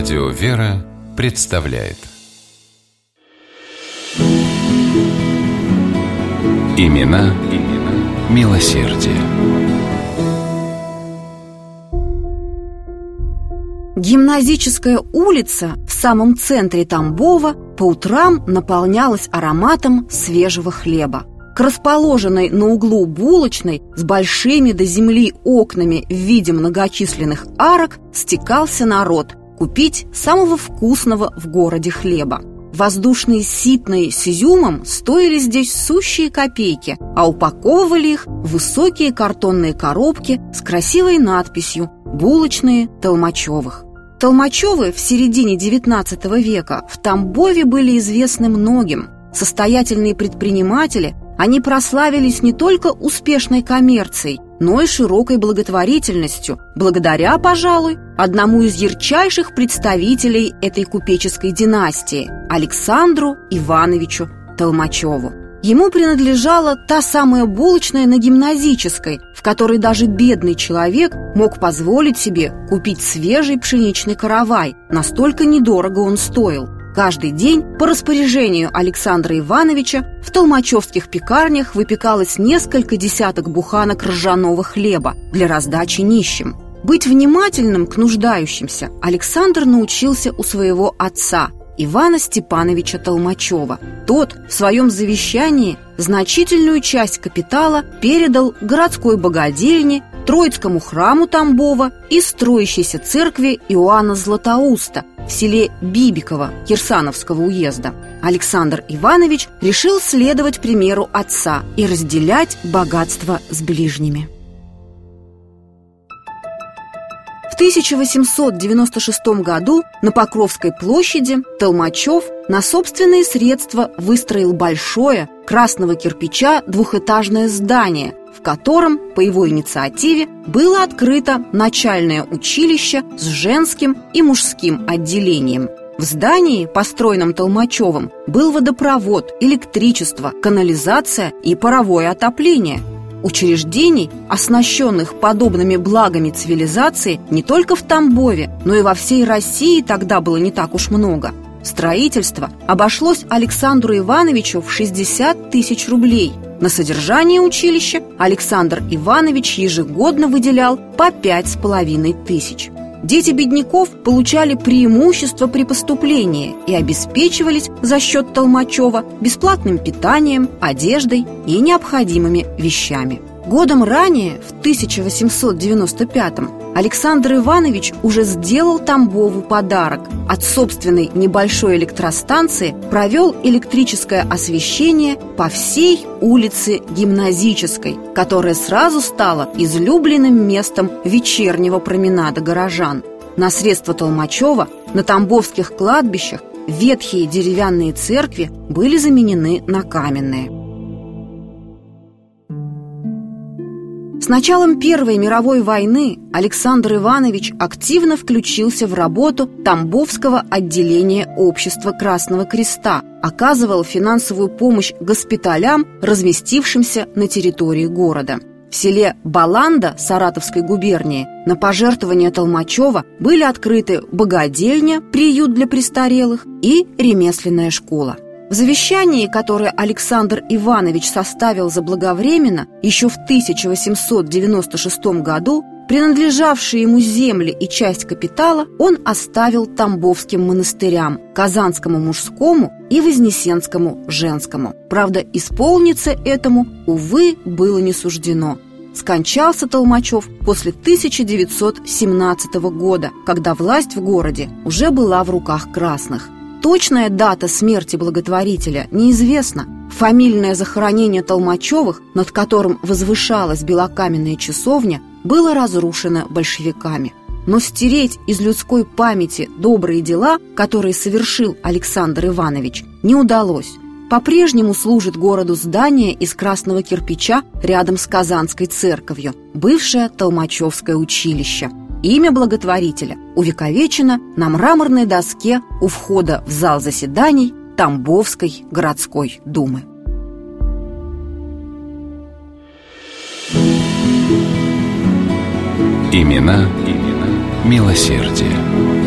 Радио «Вера» представляет Имена, имена милосердие. Гимназическая улица в самом центре Тамбова по утрам наполнялась ароматом свежего хлеба. К расположенной на углу булочной с большими до земли окнами в виде многочисленных арок стекался народ купить самого вкусного в городе хлеба. Воздушные ситные с изюмом стоили здесь сущие копейки, а упаковывали их в высокие картонные коробки с красивой надписью «Булочные Толмачевых». Толмачевы в середине XIX века в Тамбове были известны многим. Состоятельные предприниматели, они прославились не только успешной коммерцией, но и широкой благотворительностью, благодаря, пожалуй, одному из ярчайших представителей этой купеческой династии – Александру Ивановичу Толмачеву. Ему принадлежала та самая булочная на гимназической, в которой даже бедный человек мог позволить себе купить свежий пшеничный каравай, настолько недорого он стоил – Каждый день по распоряжению Александра Ивановича в толмачевских пекарнях выпекалось несколько десяток буханок ржаного хлеба для раздачи нищим. Быть внимательным к нуждающимся Александр научился у своего отца, Ивана Степановича Толмачева. Тот в своем завещании значительную часть капитала передал городской богадельне Троицкому храму Тамбова и строящейся церкви Иоанна Златоуста в селе Бибиково Кирсановского уезда. Александр Иванович решил следовать примеру отца и разделять богатство с ближними. 1896 году на Покровской площади Толмачев на собственные средства выстроил большое красного кирпича двухэтажное здание, в котором, по его инициативе, было открыто начальное училище с женским и мужским отделением. В здании, построенном Толмачевым, был водопровод, электричество, канализация и паровое отопление. Учреждений, оснащенных подобными благами цивилизации, не только в Тамбове, но и во всей России тогда было не так уж много. Строительство обошлось Александру Ивановичу в 60 тысяч рублей – на содержание училища Александр Иванович ежегодно выделял по пять с половиной тысяч. Дети бедняков получали преимущество при поступлении и обеспечивались за счет Толмачева бесплатным питанием, одеждой и необходимыми вещами. Годом ранее, в 1895-м, Александр Иванович уже сделал Тамбову подарок. От собственной небольшой электростанции провел электрическое освещение по всей улице Гимназической, которая сразу стала излюбленным местом вечернего променада горожан. На средства Толмачева на тамбовских кладбищах ветхие деревянные церкви были заменены на каменные. Началом Первой мировой войны Александр Иванович активно включился в работу Тамбовского отделения Общества Красного Креста, оказывал финансовую помощь госпиталям, разместившимся на территории города. В селе Баланда Саратовской губернии на пожертвования Толмачева были открыты богадельня, приют для престарелых и ремесленная школа. В завещании, которое Александр Иванович составил заблаговременно еще в 1896 году, принадлежавшие ему земли и часть капитала он оставил Тамбовским монастырям, Казанскому мужскому и Вознесенскому женскому. Правда, исполниться этому, увы, было не суждено. Скончался Толмачев после 1917 года, когда власть в городе уже была в руках красных – Точная дата смерти благотворителя неизвестна. Фамильное захоронение Толмачевых, над которым возвышалась белокаменная часовня, было разрушено большевиками. Но стереть из людской памяти добрые дела, которые совершил Александр Иванович, не удалось. По-прежнему служит городу здание из красного кирпича рядом с Казанской церковью, бывшее Толмачевское училище – Имя благотворителя увековечено на мраморной доске у входа в зал заседаний Тамбовской городской думы. Имена, имена милосердие.